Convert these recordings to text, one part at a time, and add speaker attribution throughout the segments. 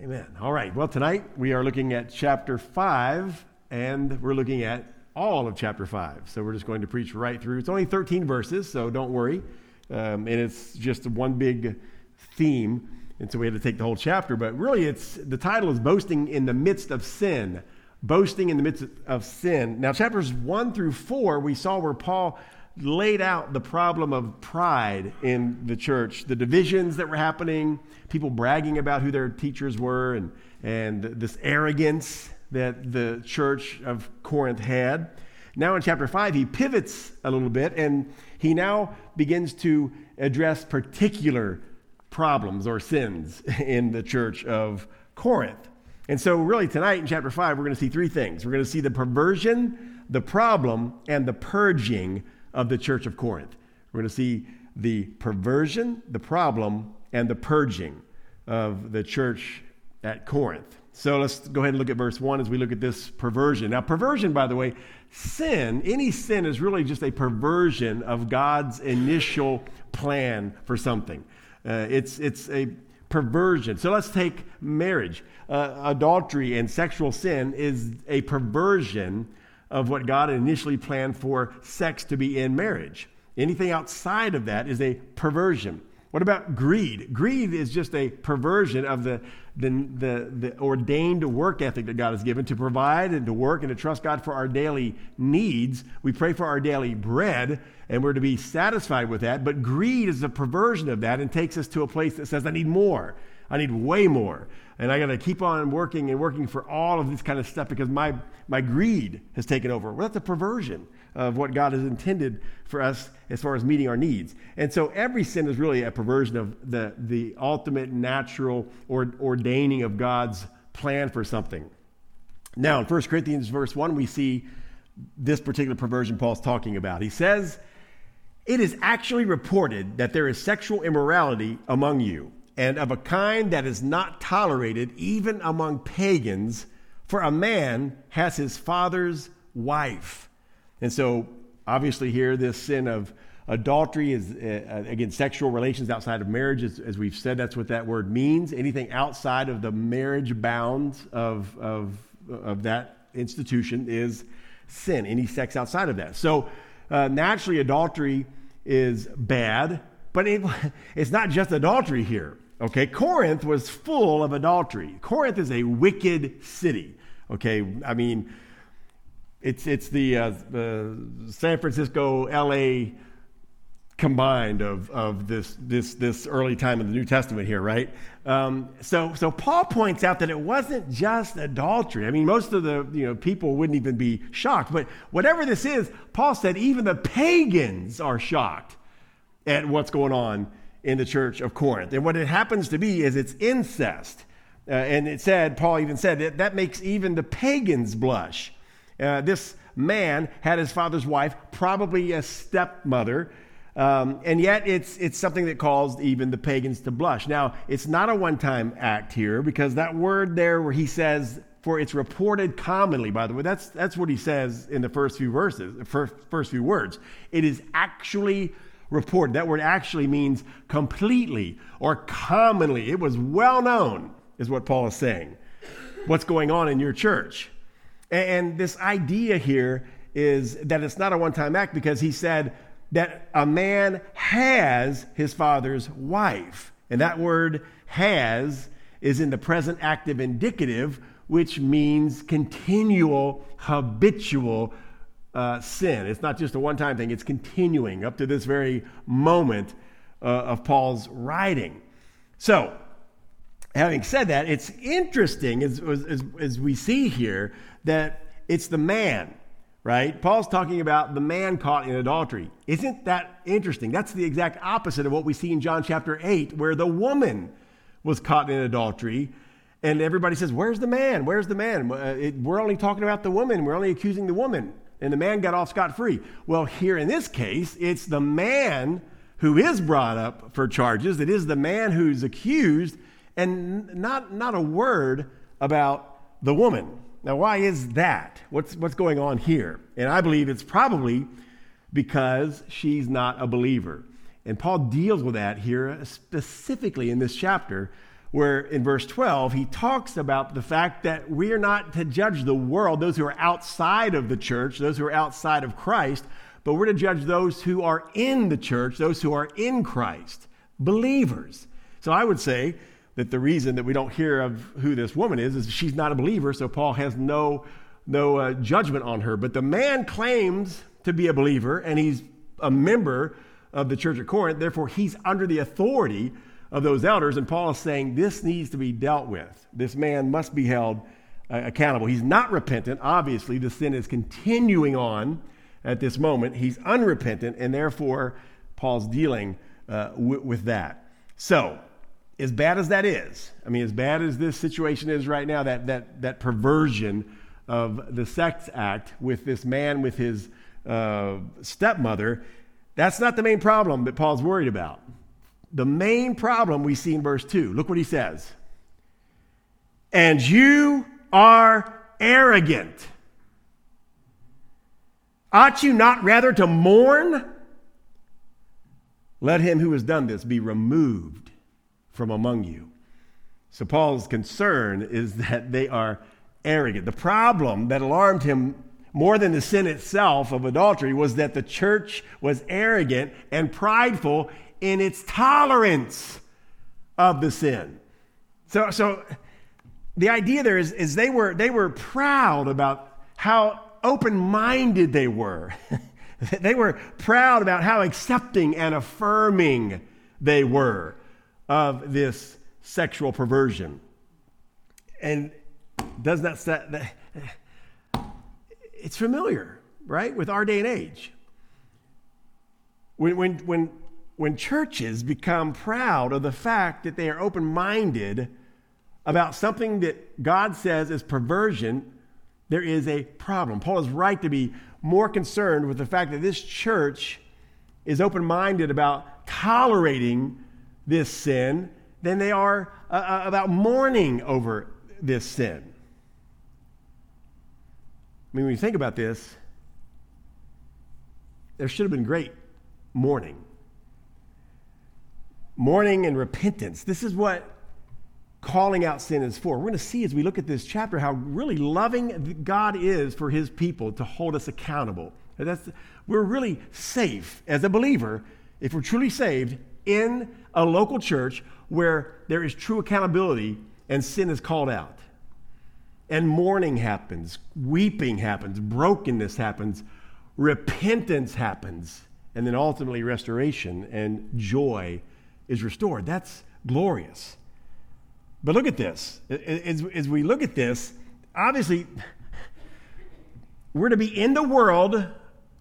Speaker 1: Amen. All right. Well, tonight we are looking at chapter 5, and we're looking at all of chapter 5. So we're just going to preach right through. It's only 13 verses, so don't worry. Um, and it's just one big theme. And so we had to take the whole chapter. But really, it's the title is Boasting in the Midst of Sin. Boasting in the midst of sin. Now, chapters 1 through 4, we saw where Paul laid out the problem of pride in the church, the divisions that were happening, people bragging about who their teachers were, and, and this arrogance that the church of Corinth had. Now, in chapter 5, he pivots a little bit and he now begins to address particular problems or sins in the church of Corinth. And so, really, tonight in chapter 5, we're going to see three things. We're going to see the perversion, the problem, and the purging of the church of Corinth. We're going to see the perversion, the problem, and the purging of the church at Corinth. So let's go ahead and look at verse 1 as we look at this perversion. Now, perversion, by the way, sin, any sin is really just a perversion of God's initial plan for something. Uh, it's, it's a perversion. So let's take marriage. Uh, adultery and sexual sin is a perversion of what God initially planned for sex to be in marriage. Anything outside of that is a perversion. What about greed? Greed is just a perversion of the, the, the, the, ordained work ethic that God has given to provide and to work and to trust God for our daily needs. We pray for our daily bread, and we're to be satisfied with that. But greed is a perversion of that and takes us to a place that says, I need more. I need way more. And I got to keep on working and working for all of this kind of stuff because my, my greed has taken over. Well, that's a perversion of what God has intended for us as far as meeting our needs. And so every sin is really a perversion of the, the ultimate natural or ordaining of God's plan for something. Now, in 1 Corinthians verse 1, we see this particular perversion Paul's talking about. He says, It is actually reported that there is sexual immorality among you and of a kind that is not tolerated even among pagans, for a man has his father's wife. And so, obviously, here, this sin of adultery is, uh, again, sexual relations outside of marriage. As, as, we've said, that's what that word means. Anything outside of the marriage bounds of, of, of that institution is sin, any sex outside of that. So, uh, naturally, adultery is bad, but it, it's not just adultery here. Okay, Corinth was full of adultery. Corinth is a wicked city. Okay, I mean, it's, it's the uh, San Francisco, LA combined of, of this, this, this early time of the New Testament here, right? Um, so, so Paul points out that it wasn't just adultery. I mean, most of the you know, people wouldn't even be shocked. But whatever this is, Paul said even the pagans are shocked at what's going on in the church of Corinth. And what it happens to be is it's incest. Uh, and it said, Paul even said, that, that makes even the pagans blush. Uh, this man had his father's wife, probably a stepmother, um, and yet it's, it's something that caused even the pagans to blush. Now, it's not a one time act here because that word there where he says, for it's reported commonly, by the way, that's, that's what he says in the first few verses, first, first few words. It is actually reported. That word actually means completely or commonly. It was well known, is what Paul is saying. What's going on in your church? And this idea here is that it's not a one time act because he said that a man has his father's wife. And that word has is in the present active indicative, which means continual, habitual uh, sin. It's not just a one time thing, it's continuing up to this very moment uh, of Paul's writing. So, having said that, it's interesting as, as, as we see here that it's the man, right? Paul's talking about the man caught in adultery. Isn't that interesting? That's the exact opposite of what we see in John chapter 8, where the woman was caught in adultery. And everybody says, Where's the man? Where's the man? Uh, we're only talking about the woman. We're only accusing the woman. And the man got off scot free. Well, here in this case, it's the man who is brought up for charges. It is the man who's accused, and not, not a word about the woman. Now, why is that? What's, what's going on here? And I believe it's probably because she's not a believer. And Paul deals with that here specifically in this chapter where in verse 12 he talks about the fact that we are not to judge the world, those who are outside of the church, those who are outside of Christ, but we're to judge those who are in the church, those who are in Christ, believers. So I would say that the reason that we don't hear of who this woman is is she's not a believer, so Paul has no, no uh, judgment on her. But the man claims to be a believer, and he's a member of the church of Corinth, therefore, he's under the authority of those elders. And Paul is saying this needs to be dealt with. This man must be held uh, accountable. He's not repentant. Obviously, the sin is continuing on at this moment. He's unrepentant, and therefore, Paul's dealing uh, w- with that. So, as bad as that is, I mean, as bad as this situation is right now, that, that, that perversion of the sex act with this man with his uh, stepmother, that's not the main problem that Paul's worried about. The main problem we see in verse 2. Look what he says. And you are arrogant. Ought you not rather to mourn? Let him who has done this be removed from among you. So, Paul's concern is that they are arrogant. The problem that alarmed him more than the sin itself of adultery was that the church was arrogant and prideful in its tolerance of the sin. So, so the idea there is, is they, were, they were proud about how open minded they were. they were proud about how accepting and affirming they were of this sexual perversion. And does not that it's familiar, right, with our day and age. When, when, when, when churches become proud of the fact that they are open minded about something that God says is perversion, there is a problem. Paul is right to be more concerned with the fact that this church is open minded about tolerating this sin than they are uh, uh about mourning over this sin. I mean, when you think about this, there should have been great mourning. Mourning and repentance. This is what calling out sin is for. We're going to see as we look at this chapter how really loving God is for his people to hold us accountable. That's, we're really safe as a believer if we're truly saved in a local church where there is true accountability and sin is called out and mourning happens, weeping happens, brokenness happens, repentance happens, and then ultimately restoration and joy is restored. That's glorious. But look at this. As, as we look at this, obviously, we're to be in the world,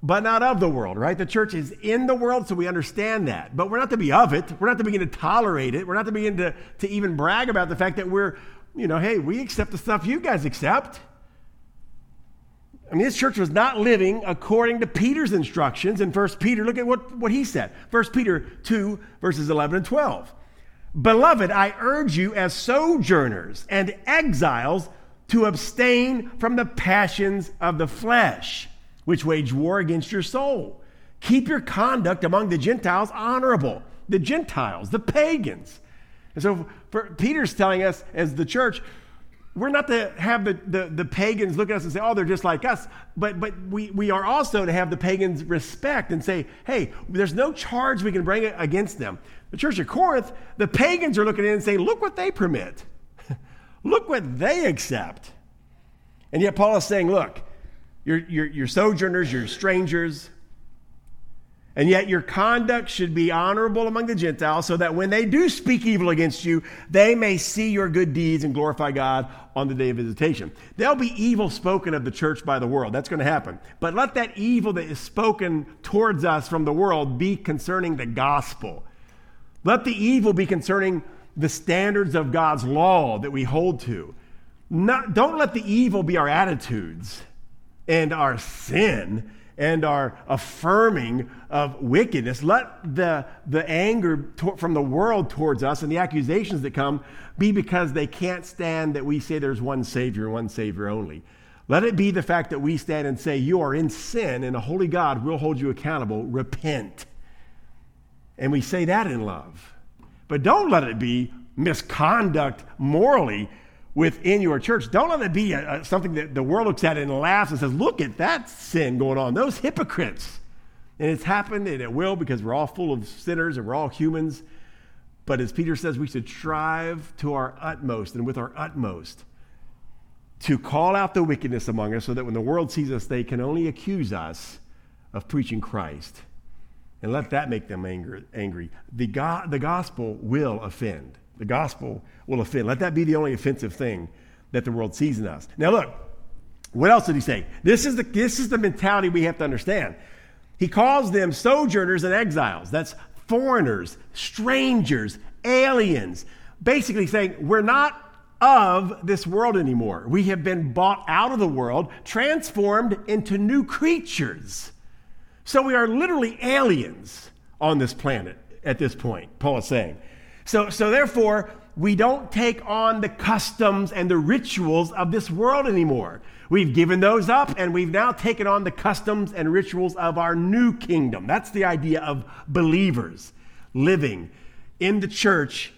Speaker 1: but not of the world, right? The church is in the world, so we understand that. But we're not to be of it. We're not to begin to tolerate it. We're not to begin to, to even brag about the fact that we're you know, hey, we accept the stuff you guys accept. I mean, this church was not living according to Peter's instructions in 1 Peter. Look at what, what he said 1 Peter 2, verses 11 and 12. Beloved, I urge you as sojourners and exiles to abstain from the passions of the flesh, which wage war against your soul. Keep your conduct among the Gentiles honorable. The Gentiles, the pagans. And so Peter's telling us as the church, we're not to have the, the, the, pagans look at us and say, oh, they're just like us. But, but we, we are also to have the pagans respect and say, hey, there's no charge we can bring against them. The church of Corinth, the pagans are looking in and saying, look what they permit. look what they accept. And yet Paul is saying, look, you're, you're, you're sojourners, you're strangers, and yet your conduct should be honorable among the Gentiles, so that when they do speak evil against you, they may see your good deeds and glorify God on the day of visitation. There'll be evil spoken of the church by the world. That's going to happen. But let that evil that is spoken towards us from the world be concerning the gospel. Let the evil be concerning the standards of God's law that we hold to. Not, don't let the evil be our attitudes and our sin and our affirming of wickedness. Let the, the anger to, from the world towards us and the accusations that come be because they can't stand that we say there's one Savior one Savior only. Let it be the fact that we stand and say, You are in sin, and a holy God will hold you accountable. Repent. And we say that in love. But don't let it be misconduct morally within your church. Don't let it be a, a, something that the world looks at and laughs and says, look at that sin going on, those hypocrites. And it's happened and it will because we're all full of sinners and we're all humans. But as Peter says, we should strive to our utmost and with our utmost to call out the wickedness among us so that when the world sees us, they can only accuse us of preaching Christ. And let that make them angry. The, go- the gospel will offend. The gospel will offend. Let that be the only offensive thing that the world sees in us. Now, look, what else did he say? This is the, this is the mentality we have to understand. He calls them sojourners and exiles. That's foreigners, strangers, aliens. Basically saying, we're not of this world anymore. We have been bought out of the world, transformed into new creatures. So we are literally aliens on this planet at this point, Paul is saying. So, so therefore, we don't take on the customs and the rituals of this world anymore. We've given those up and we've now taken on the customs and rituals of our new kingdom. That's the idea of believers living in the church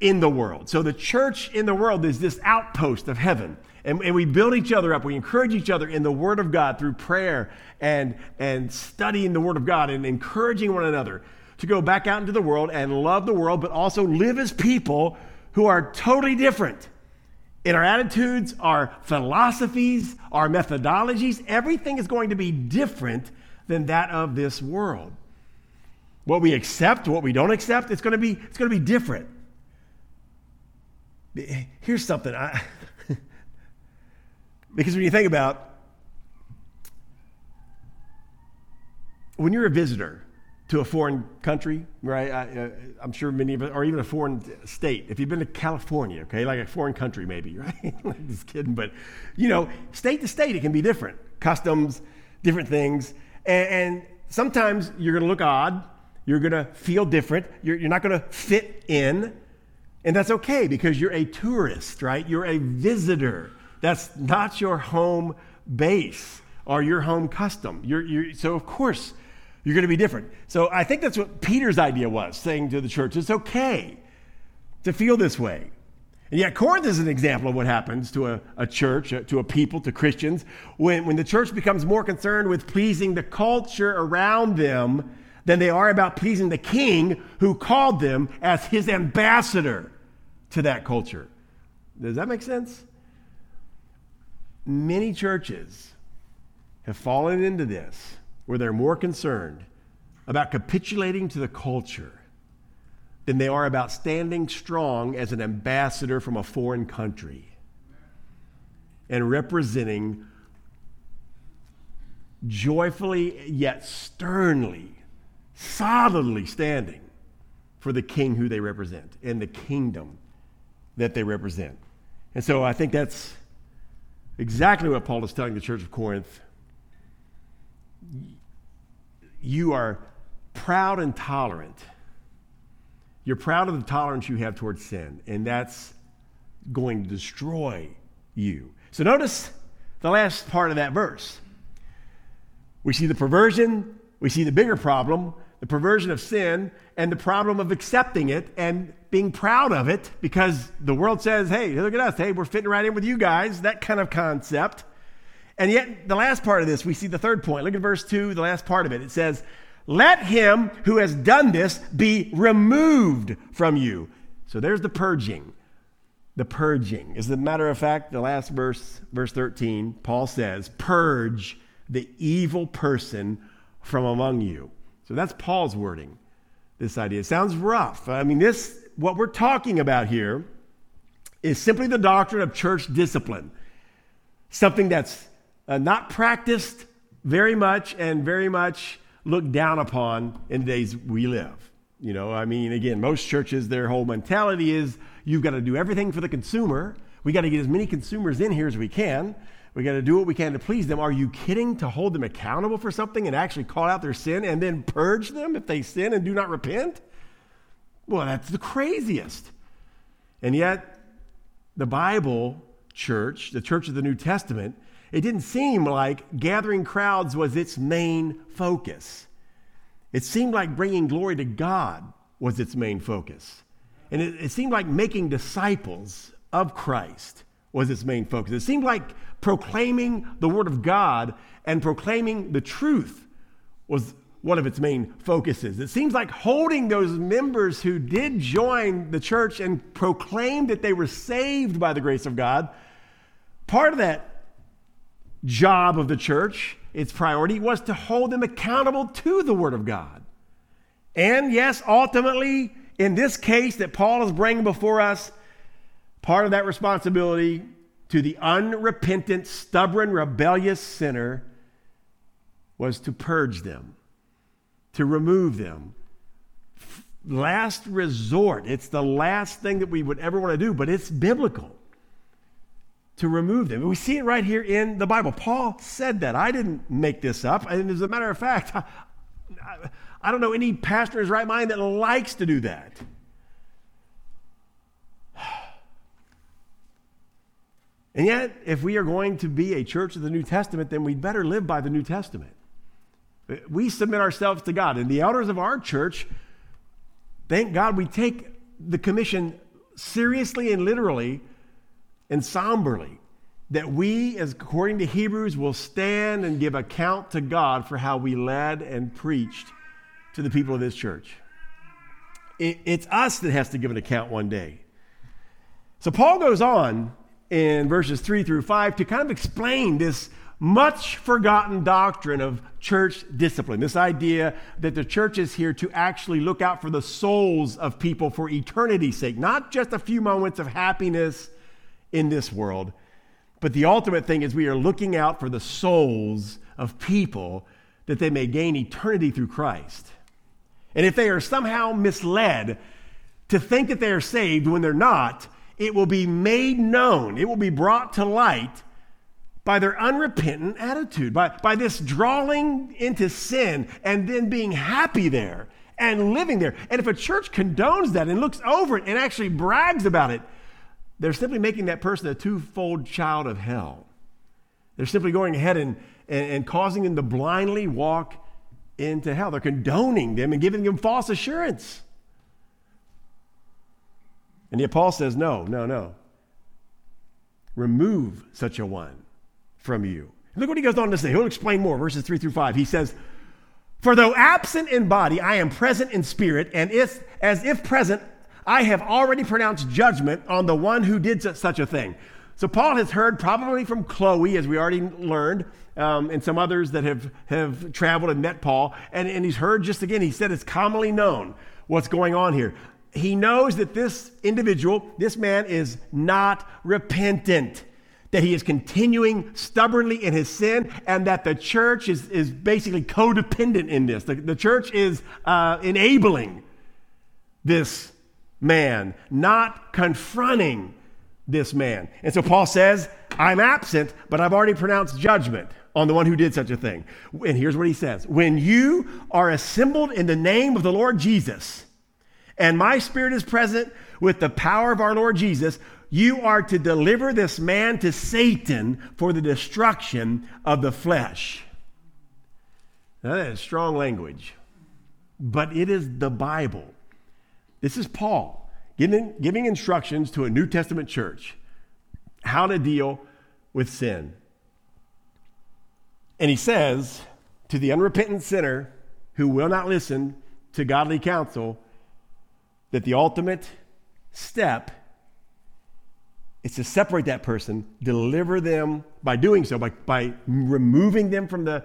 Speaker 1: in the world. So the church in the world is this outpost of heaven. And, and, we build each other up. We encourage each other in the Word of God through prayer and, and studying the Word of God and encouraging one another to go back out into the world and love the world, but also live as people who are totally different in our attitudes, our philosophies, our methodologies. Everything is going to be different than that of this world. What we accept, what we don't accept, it's going to be, it's going to be different. Here's something I, because when you think about when you're a visitor, to a foreign country, right? I, am uh, sure many of it, or even a foreign state. If you've been to California, okay, like a foreign country maybe, right? just kidding, but you know, state to state, it can be different. Customs, different things. And, and sometimes you're going to look odd. You're going to feel different. You're, you're not going to fit in. And that's okay because you're a tourist, right? You're a visitor. That's not your home base or your home custom. You're, you're, so, of course, you're going to be different. So I think that's what Peter's idea was, saying to the church, it's okay to feel this way. And yet, Corinth is an example of what happens to a, a church, uh, to a people, to Christians, when, when the church becomes more concerned with pleasing the culture around them than they are about pleasing the king who called them as his ambassador to that culture. Does that make sense? Many churches have fallen into this where they're more concerned about capitulating to the culture than they are about standing strong as an ambassador from a foreign country and representing joyfully yet sternly, solidly standing for the king who they represent and the kingdom that they represent. And so I think that's exactly what Paul is telling the church of Corinth you are proud and tolerant. You're proud of the tolerance you have towards sin, and that's going to destroy you. So notice the last part of that verse. We see the perversion, we see the bigger problem, the perversion of sin, and the problem of accepting it and being proud of it because the world says, hey, look at us. Hey, we're fitting right in with you guys. That kind of concept. And yet, the last part of this, we see the third point. Look at verse 2, the last part of it. It says, Let him who has done this be removed from you. So there's the purging. The purging. As a matter of fact, the last verse, verse 13, Paul says, Purge the evil person from among you. So that's Paul's wording, this idea. It sounds rough. I mean, this, what we're talking about here is simply the doctrine of church discipline, something that's uh, not practiced very much and very much looked down upon in the days we live. You know, I mean, again, most churches, their whole mentality is you've got to do everything for the consumer. We got to get as many consumers in here as we can. We got to do what we can to please them. Are you kidding to hold them accountable for something and actually call out their sin and then purge them if they sin and do not repent? Well, that's the craziest. And yet, the Bible church, the church of the New Testament, it didn't seem like gathering crowds was its main focus. It seemed like bringing glory to God was its main focus. And it, it seemed like making disciples of Christ was its main focus. It seemed like proclaiming the Word of God and proclaiming the truth was one of its main focuses. It seems like holding those members who did join the church and proclaimed that they were saved by the grace of God, part of that job of the church, its priority, was to hold them accountable to the Word of God. And yes, ultimately, in this case that Paul is bringing before us, part of that responsibility to the unrepentant, stubborn, rebellious sinner was to purge them to remove them. Last resort. It's the last thing that we would ever want to do, but it's biblical to remove them. We see it right here in the Bible. Paul said that. I didn't make this up. And as a matter of fact, I, I don't know any pastor in his right mind that likes to do that. And yet, if we are going to be a church of the New Testament, then we'd better live by the New Testament. We submit ourselves to God. And the elders of our church, thank God we take the commission seriously and literally and somberly. That we, as according to Hebrews, will stand and give account to God for how we led and preached to the people of this church. It, it's us that has to give an account one day. So Paul goes on in verses 3 through 5 to kind of explain this much forgotten doctrine of church discipline. This idea that the church is here to actually look out for the souls of people for eternity's sake, not just a few moments of happiness in this world, but the ultimate thing is we are looking out for the souls of people that they may gain eternity through Christ. And if they are somehow misled to think that they are saved when they're not, it will be made known, it will be brought to light by their unrepentant attitude, by, by this drawing into sin and then being happy there and living there. And if a church condones that and looks over it and actually brags about it, they're simply making that person a twofold child of hell. They're simply going ahead and, and, and causing them to blindly walk into hell. They're condoning them and giving them false assurance. And yet Paul says, no, no, no. Remove such a one from you. Look what he goes on to say. He'll explain more, verses 3 through 5. He says, For though absent in body, I am present in spirit, and if, as if present, I have already pronounced judgment on the one who did such a thing. So Paul has heard, probably from Chloe, as we already learned, um, and some others that have, have traveled and met Paul, and, and he's heard just again, he said it's commonly known what's going on here. He knows that this individual, this man, is not repentant that he is continuing stubbornly in his sin, and that the church is, is basically codependent in this. The, the church is uh, enabling this man, not confronting this man. And so Paul says, I'm absent, but I've already pronounced judgment on the one who did such a thing. And here's what he says When you are assembled in the name of the Lord Jesus, and my spirit is present with the power of our Lord Jesus, you are to deliver this man to Satan for the destruction of the flesh. Now, that is strong language, but it is the Bible. This is Paul giving, giving instructions to a New Testament church how to deal with sin. And he says to the unrepentant sinner who will not listen to godly counsel that the ultimate step is to separate that person, deliver them by doing so, by, by removing them from the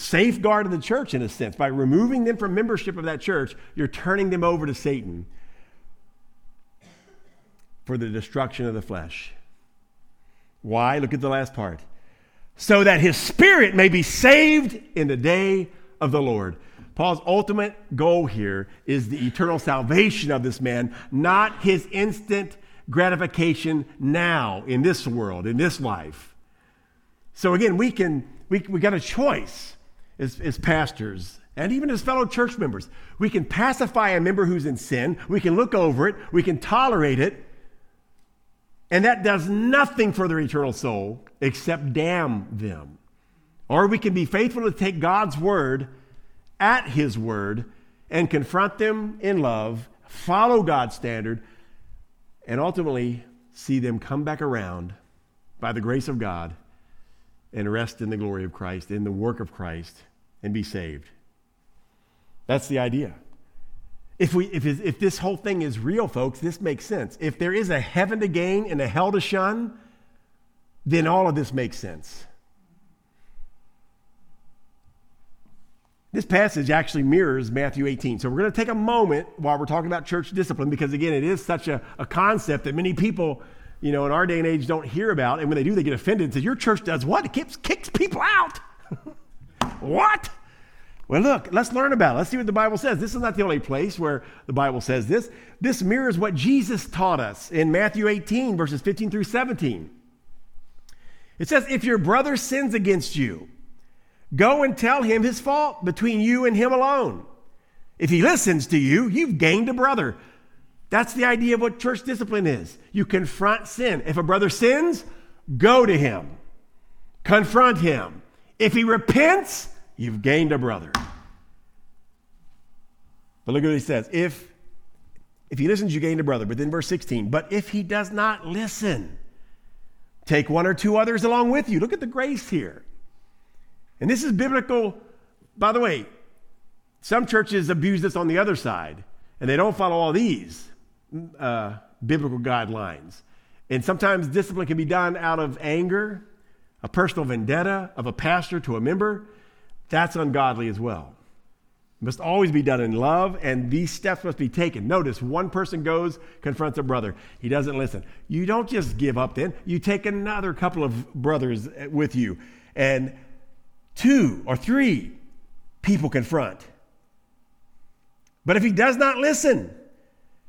Speaker 1: safeguard of the church, in a sense. By removing them from membership of that church, you're turning them over to Satan for the destruction of the flesh. Why? Look at the last part. So that his spirit may be saved in the day of the Lord. Paul's ultimate goal here is the eternal salvation of this man, not his instant gratification now in this world, in this life. So again, we can we, we got a choice as, as pastors and even as fellow church members. We can pacify a member who's in sin, we can look over it, we can tolerate it, and that does nothing for their eternal soul except damn them. Or we can be faithful to take God's word at his word and confront them in love follow God's standard, and ultimately see them come back around by the grace of God and rest in the glory of Christ, in the work of Christ, and be saved. That's the idea. If, we, if, if this whole thing is real, folks, this makes sense. If there is a heaven to gain and a hell to shun, then all of this makes sense. This passage actually mirrors Matthew 18. So we're going to take a moment while we're talking about church discipline because, again, it is such a, a concept that many people, you know, in our day and age don't hear about. And when they do, they get offended and say, Your church does what? It kicks, kicks people out. what? Well, look, let's learn about it. Let's see what the Bible says. This is not the only place where the Bible says this. This mirrors what Jesus taught us in Matthew 18, verses 15 through 17. It says, If your brother sins against you, Go and tell him his fault between you and him alone. If he listens to you, you've gained a brother. That's the idea of what church discipline is. You confront sin. If a brother sins, go to him, confront him. If he repents, you've gained a brother. But look at what he says. If if he listens, you gained a brother. But then verse 16, but if he does not listen, take one or two others along with you. Look at the grace here. And this is biblical, by the way. Some churches abuse this on the other side, and they don't follow all these uh, biblical guidelines. And sometimes discipline can be done out of anger, a personal vendetta of a pastor to a member. That's ungodly as well. It must always be done in love, and these steps must be taken. Notice one person goes, confronts a brother. He doesn't listen. You don't just give up then, you take another couple of brothers eh, with you. And two or three people confront. But if he does not listen,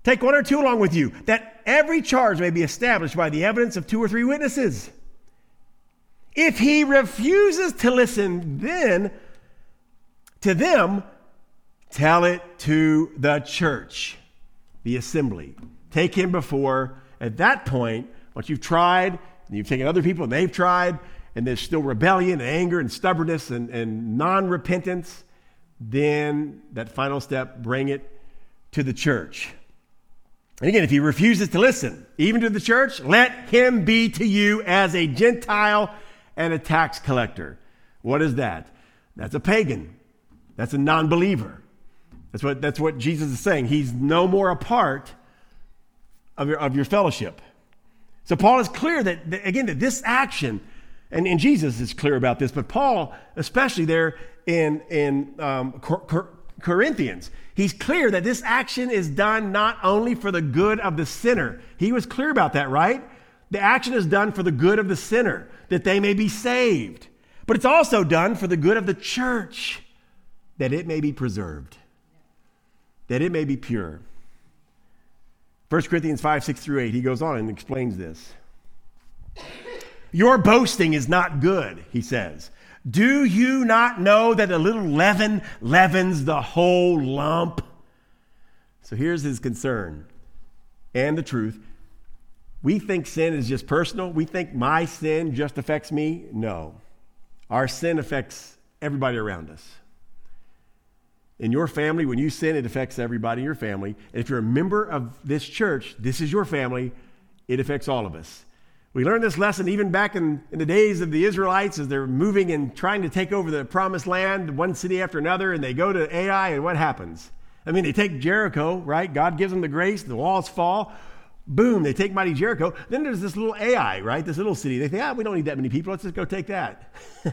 Speaker 1: take one or two along with you, that every charge may be established by the evidence of two or three witnesses. If he refuses to listen, then to them, tell it to the church, the assembly. Take him before, at that point, once you've tried, and you've taken other people and they've tried, and there's still rebellion and anger and stubbornness and, and non repentance, then that final step, bring it to the church. And again, if he refuses to listen, even to the church, let him be to you as a Gentile and a tax collector. What is that? That's a pagan. That's a non believer. That's what, that's what Jesus is saying. He's no more a part of your, of your fellowship. So Paul is clear that, again, that this action and, and Jesus is clear about this, but Paul, especially there in, in um, Cor- Cor- Corinthians, he's clear that this action is done not only for the good of the sinner. He was clear about that, right? The action is done for the good of the sinner, that they may be saved. But it's also done for the good of the church, that it may be preserved, that it may be pure. 1 Corinthians 5, 6 through 8, he goes on and explains this. Your boasting is not good, he says. Do you not know that a little leaven leavens the whole lump? So here's his concern and the truth. We think sin is just personal. We think my sin just affects me. No. Our sin affects everybody around us. In your family, when you sin, it affects everybody in your family. And if you're a member of this church, this is your family, it affects all of us. We learned this lesson even back in, in the days of the Israelites as they're moving and trying to take over the promised land, one city after another, and they go to Ai, and what happens? I mean, they take Jericho, right? God gives them the grace, the walls fall. Boom, they take mighty Jericho. Then there's this little Ai, right? This little city. They think, ah, we don't need that many people. Let's just go take that.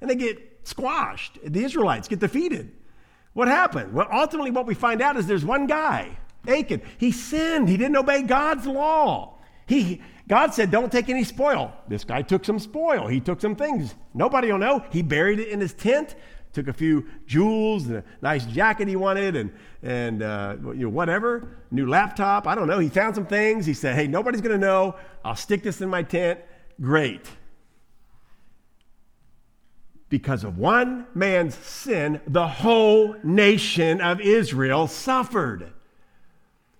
Speaker 1: and they get squashed. The Israelites get defeated. What happened? Well, ultimately, what we find out is there's one guy, Achan. He sinned. He didn't obey God's law. He, God said, Don't take any spoil. This guy took some spoil. He took some things. Nobody will know. He buried it in his tent, took a few jewels, and a nice jacket he wanted, and, and uh, you know, whatever, new laptop. I don't know. He found some things. He said, Hey, nobody's going to know. I'll stick this in my tent. Great. Because of one man's sin, the whole nation of Israel suffered.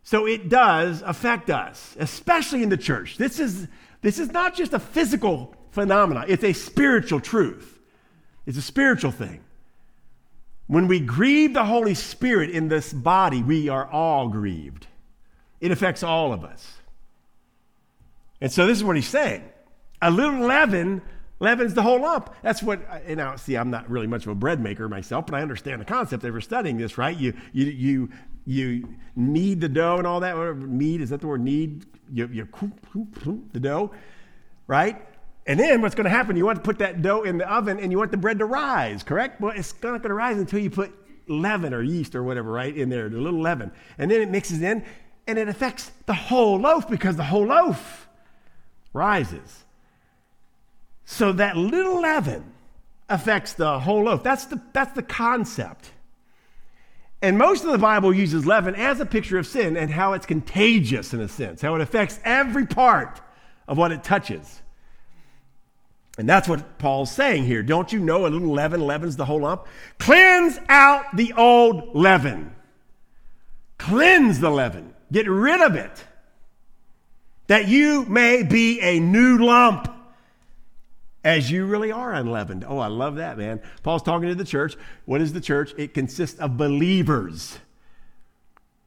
Speaker 1: So it does affect us, especially in the church. This is, this is not just a physical phenomenon, it's a spiritual truth. It's a spiritual thing. When we grieve the Holy Spirit in this body, we are all grieved. It affects all of us. And so this is what he's saying. A little leaven leavens the whole lump. That's what, and now see, I'm not really much of a bread maker myself, but I understand the concept. They were studying this, right? You, you, you, you knead the dough and all that. Whatever, knead, is that the word knead? You, you the dough, right? And then what's going to happen? You want to put that dough in the oven and you want the bread to rise, correct? Well, it's not going to rise until you put leaven or yeast or whatever, right, in there, the little leaven. And then it mixes in and it affects the whole loaf because the whole loaf rises. So that little leaven affects the whole loaf. That's the, that's the concept. And most of the Bible uses leaven as a picture of sin and how it's contagious in a sense, how it affects every part of what it touches. And that's what Paul's saying here. Don't you know a little leaven leavens the whole lump? Cleanse out the old leaven. Cleanse the leaven. Get rid of it. That you may be a new lump as you really are unleavened. Oh, I love that, man. Paul's talking to the church. What is the church? It consists of believers.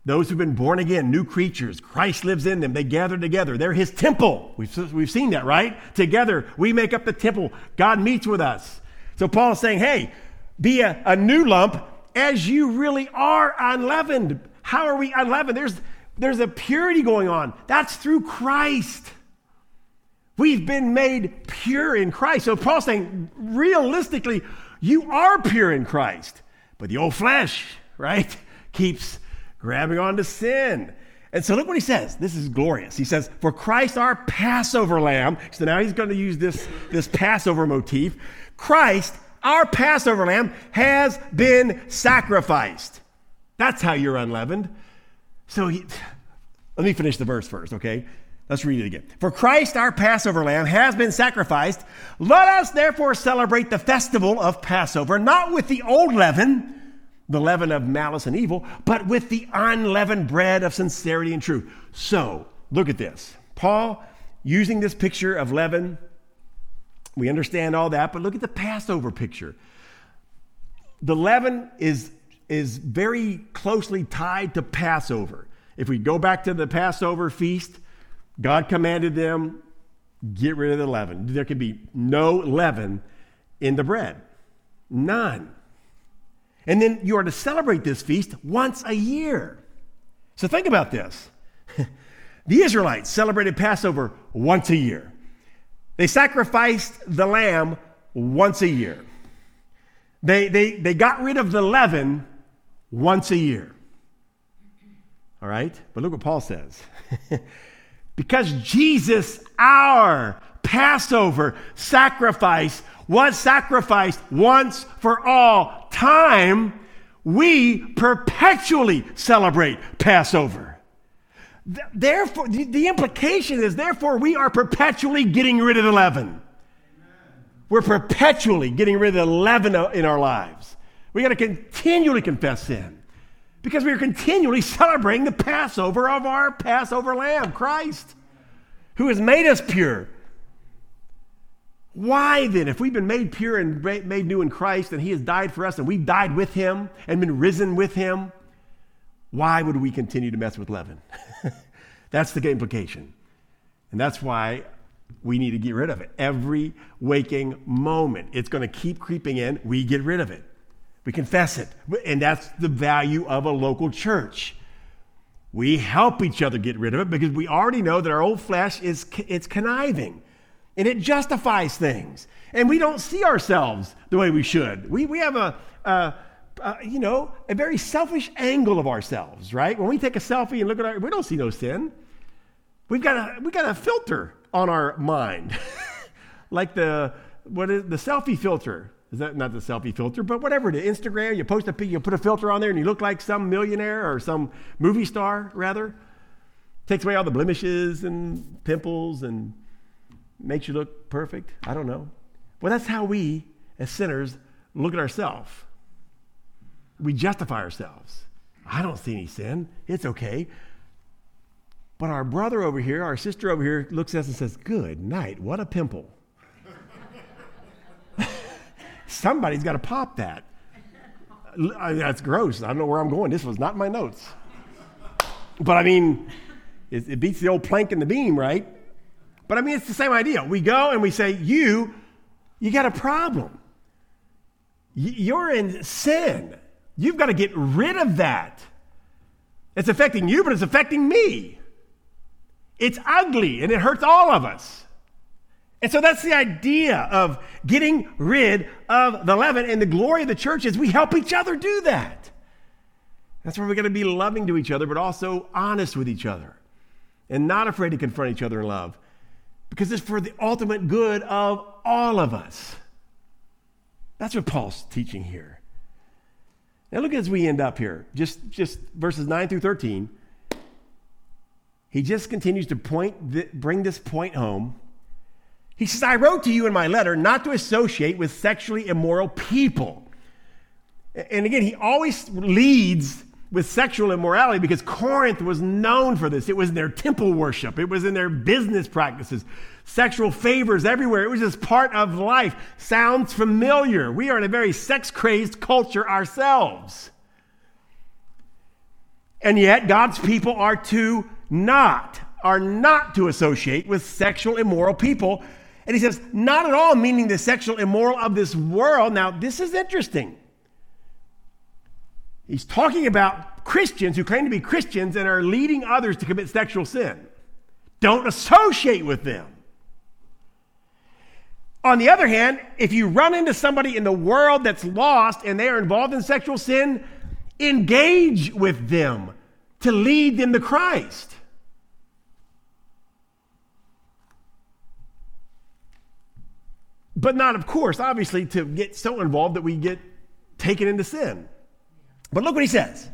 Speaker 1: Those who've been born again, new creatures, Christ lives in them. They gather together. They're his temple. We've, we've seen that, right? Together, we make up the temple. God meets with us. So Paul's saying, hey, be a, a new lump as you really are unleavened. How are we unleavened? There's, there's a purity going on. That's through Christ. We've been made pure in Christ. So Paul's saying, realistically, you are pure in Christ. But the old flesh, right, keeps grabbing onto sin. And so look what he says. This is glorious. He says, For Christ our Passover lamb. So now he's going to use this, this Passover motif. Christ, our Passover lamb, has been sacrificed. That's how you're unleavened. So he, let me finish the verse first, okay? Let's read it again. For Christ, our Passover lamb, has been sacrificed. Let us therefore celebrate the festival of Passover, not with the old leaven the leaven of malice and evil, but with the unleavened bread of sincerity and truth. So, look at this. Paul, using this picture of leaven, we understand all that, but look at the Passover picture. The leaven is, is very closely tied to Passover. If we go back to the Passover feast, God commanded them, get rid of the leaven. There can be no leaven in the bread. None. And then you are to celebrate this feast once a year. So think about this. the Israelites celebrated Passover once a year. They sacrificed the lamb once a year. They, they, they got rid of the leaven once a year. All right? But look what Paul says. because Jesus, our Passover sacrifice, was sacrificed once for all time, we perpetually celebrate Passover. Therefore, the implication is, therefore, we are perpetually getting rid of the leaven. We're perpetually getting rid of the leaven in our lives. We got to continually confess sin because we are continually celebrating the Passover of our Passover lamb, Christ, who has made us pure why then, if we've been made pure and made new in Christ and He has died for us and we've died with Him and been risen with Him, why would we continue to mess with leaven? that's the implication. And that's why we need to get rid of it. Every waking moment, it's going to keep creeping in. We get rid of it. We confess it. And that's the value of a local church. We help each other get rid of it because we already know that our old flesh is it's conniving and it justifies things. And we don't see ourselves the way we should. We, we have a, a, a, you know, a very selfish angle of ourselves, right? When we take a selfie and look at our, we don't see no sin. We've got a, we've got a filter on our mind, like the, what is the selfie filter. Is that not the selfie filter, but whatever is, Instagram, you post a you put a filter on there and you look like some millionaire or some movie star, rather. Takes away all the blemishes and pimples and makes you look perfect. I don't know. Well, that's how we, as sinners, look at ourselves. We justify ourselves. I don't see any sin. It's okay. But our brother over here, our sister over here, looks at us and says, Good night. What a pimple. Somebody's got to pop that. I, that's gross. I don't know where I'm going. This was not my notes. But I mean, it, it beats the old plank in the beam, right? But I mean, it's the same idea. We go and we say, You, you got a problem. You're in sin. You've got to get rid of that. It's affecting you, but it's affecting me. It's ugly and it hurts all of us. And so that's the idea of getting rid of the leaven. And the glory of the church is we help each other do that. That's where we're going to be loving to each other, but also honest with each other and not afraid to confront each other in love because it's for the ultimate good of all of us. That's what Paul's teaching here. Now look as we end up here, just, just verses 9 through 13. He just continues to point, th- bring this point home he says, I wrote to you in my letter not to associate with sexually immoral people. And again, he always leads with sexual immorality because Corinth was known for this. It was in their temple worship, it was in their business practices, sexual favors everywhere. It was just part of life. Sounds familiar. We are in a very sex crazed culture ourselves. And yet, God's people are to not, are not to associate with sexual immoral people and he says, not at all meaning the sexual immoral of this world. Now, this is interesting. He's talking about Christians who claim to be Christians and are leading others to commit sexual sin. Don't associate with them. On the other hand, if you run into somebody in the world that's lost and they are involved in sexual sin, engage with them to lead them to Christ. But not, of course, obviously, to get so involved that we get taken into sin. But look what he says.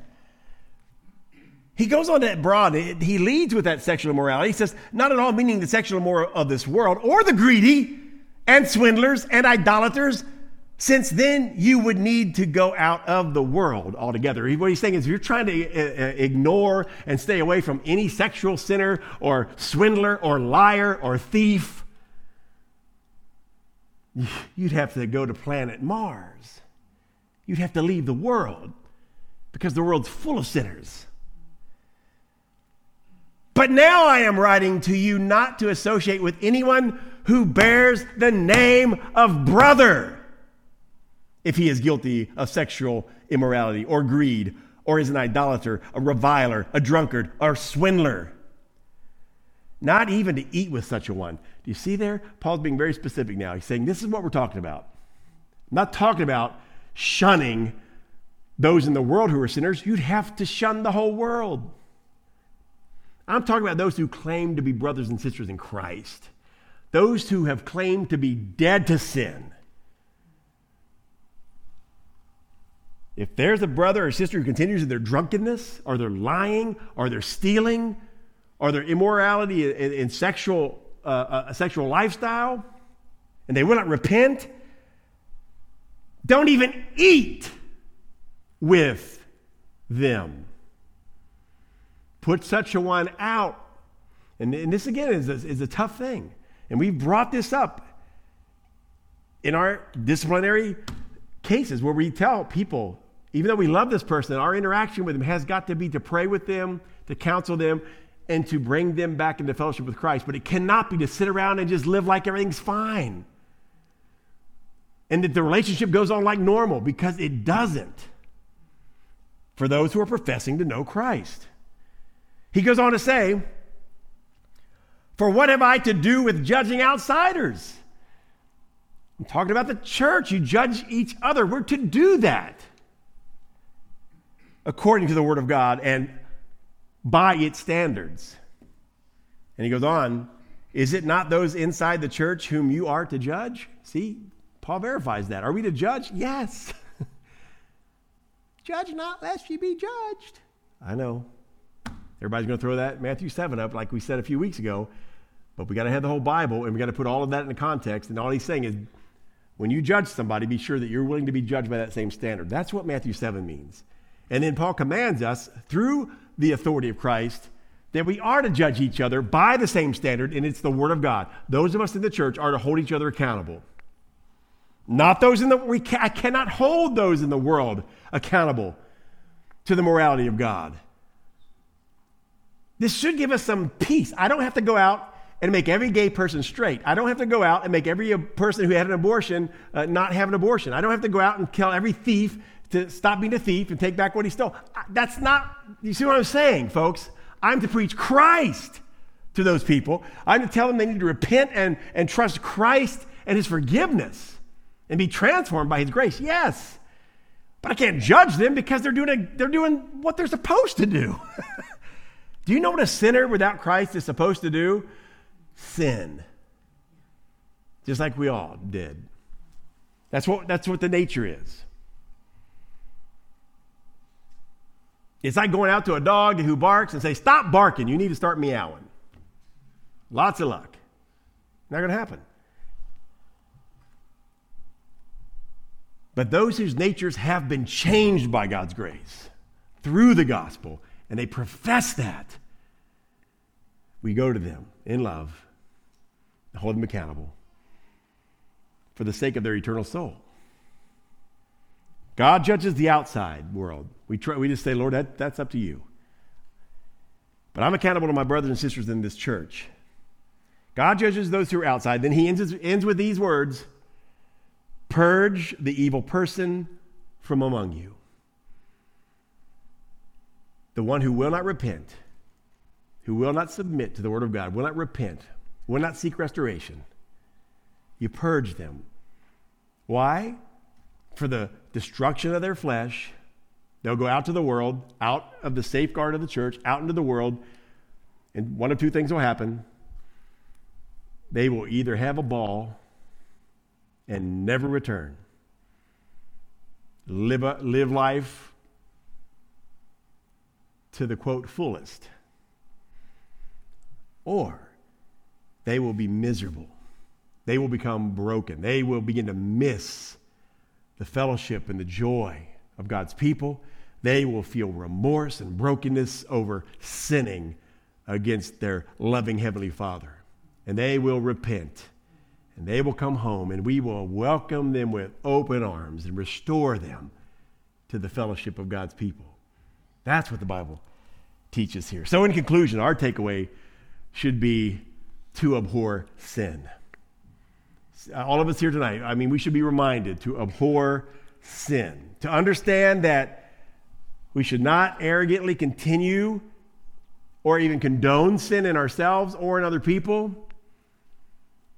Speaker 1: He goes on that broad, he leads with that sexual immorality. He says, not at all meaning the sexual immoral of this world or the greedy and swindlers and idolaters, since then you would need to go out of the world altogether. What he's saying is, if you're trying to uh, uh, ignore and stay away from any sexual sinner or swindler or liar or thief, you'd have to go to planet Mars. You'd have to leave the world because the world's full of sinners. But now I am writing to you not to associate with anyone who bears the name of brother if he is guilty of sexual immorality or greed or is an idolater, a reviler, a drunkard, or swindler. Not even to eat with such a one. Do you see there? Paul's being very specific now. He's saying, This is what we're talking about. I'm not talking about shunning those in the world who are sinners. You'd have to shun the whole world. I'm talking about those who claim to be brothers and sisters in Christ, those who have claimed to be dead to sin. If there's a brother or sister who continues in their drunkenness, or they're lying, or they're stealing, or their immorality in, in sexual, uh, a sexual lifestyle, and they will not repent, don't even eat with them. Put such a one out. And, and this, again, is a, is a tough thing. And we've brought this up in our disciplinary cases where we tell people, even though we love this person, our interaction with them has got to be to pray with them, to counsel them, and to bring them back into fellowship with Christ. But it cannot be to sit around and just live like everything's fine. And that the relationship goes on like normal because it doesn't for those who are professing to know Christ. He goes on to say, For what have I to do with judging outsiders? I'm talking about the church. You judge each other. We're to do that according to the Word of God and by its standards. And he goes on, is it not those inside the church whom you are to judge? See, Paul verifies that. Are we to judge? Yes. judge not, lest ye be judged. I know. Everybody's going to throw that Matthew 7 up, like we said a few weeks ago. But we got to have the whole Bible and we got to put all of that in the context. And all he's saying is when you judge somebody, be sure that you're willing to be judged by that same standard. That's what Matthew 7 means. And then Paul commands us through the authority of Christ that we are to judge each other by the same standard, and it's the Word of God. Those of us in the church are to hold each other accountable. Not those in the, we ca- I cannot hold those in the world accountable to the morality of God. This should give us some peace. I don't have to go out and make every gay person straight. I don't have to go out and make every person who had an abortion uh, not have an abortion. I don't have to go out and kill every thief to stop being a thief and take back what he stole. That's not, you see what I'm saying, folks? I'm to preach Christ to those people. I'm to tell them they need to repent and, and trust Christ and his forgiveness and be transformed by his grace. Yes. But I can't judge them because they're doing, a, they're doing what they're supposed to do. do you know what a sinner without Christ is supposed to do? Sin. Just like we all did. That's what, that's what the nature is. It's like going out to a dog who barks and say, Stop barking, you need to start meowing. Lots of luck. Not going to happen. But those whose natures have been changed by God's grace through the gospel, and they profess that, we go to them in love and hold them accountable for the sake of their eternal soul. God judges the outside world. We, try, we just say, Lord, that, that's up to you. But I'm accountable to my brothers and sisters in this church. God judges those who are outside. Then he ends, ends with these words Purge the evil person from among you. The one who will not repent, who will not submit to the word of God, will not repent, will not seek restoration. You purge them. Why? For the destruction of their flesh. They'll go out to the world, out of the safeguard of the church, out into the world, and one of two things will happen. They will either have a ball and never return, live, a, live life to the quote fullest, or they will be miserable. They will become broken. They will begin to miss the fellowship and the joy of God's people. They will feel remorse and brokenness over sinning against their loving Heavenly Father. And they will repent and they will come home and we will welcome them with open arms and restore them to the fellowship of God's people. That's what the Bible teaches here. So, in conclusion, our takeaway should be to abhor sin. All of us here tonight, I mean, we should be reminded to abhor sin, to understand that we should not arrogantly continue or even condone sin in ourselves or in other people.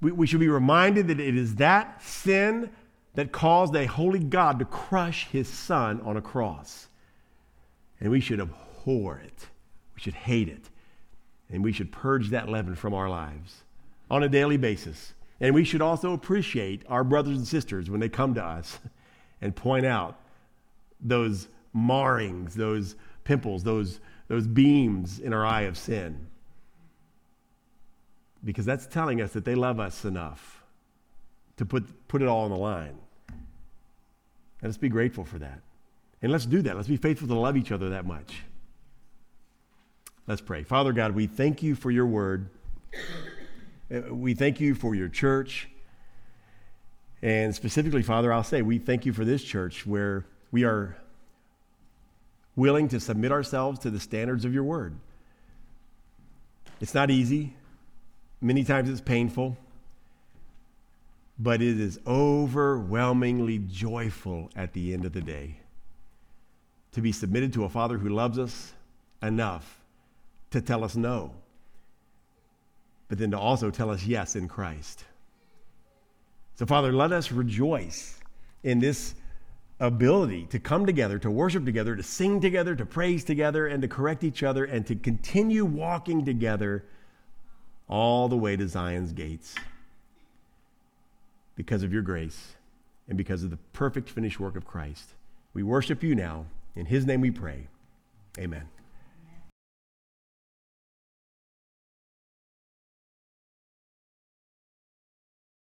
Speaker 1: We, we should be reminded that it is that sin that caused a holy God to crush his son on a cross. And we should abhor it. We should hate it. And we should purge that leaven from our lives on a daily basis. And we should also appreciate our brothers and sisters when they come to us and point out those marrings, those pimples, those, those beams in our eye of sin because that's telling us that they love us enough to put, put it all on the line. And let's be grateful for that. And let's do that. Let's be faithful to love each other that much. Let's pray. Father God, we thank you for your word. Uh, we thank you for your church. And specifically, Father, I'll say we thank you for this church where we are willing to submit ourselves to the standards of your word. It's not easy. Many times it's painful, but it is overwhelmingly joyful at the end of the day to be submitted to a Father who loves us enough to tell us no, but then to also tell us yes in Christ. So, Father, let us rejoice in this ability to come together, to worship together, to sing together, to praise together, and to correct each other, and to continue walking together all the way to Zion's gates because of your grace and because of the perfect finished work of Christ. We worship you now. In his name we pray. Amen.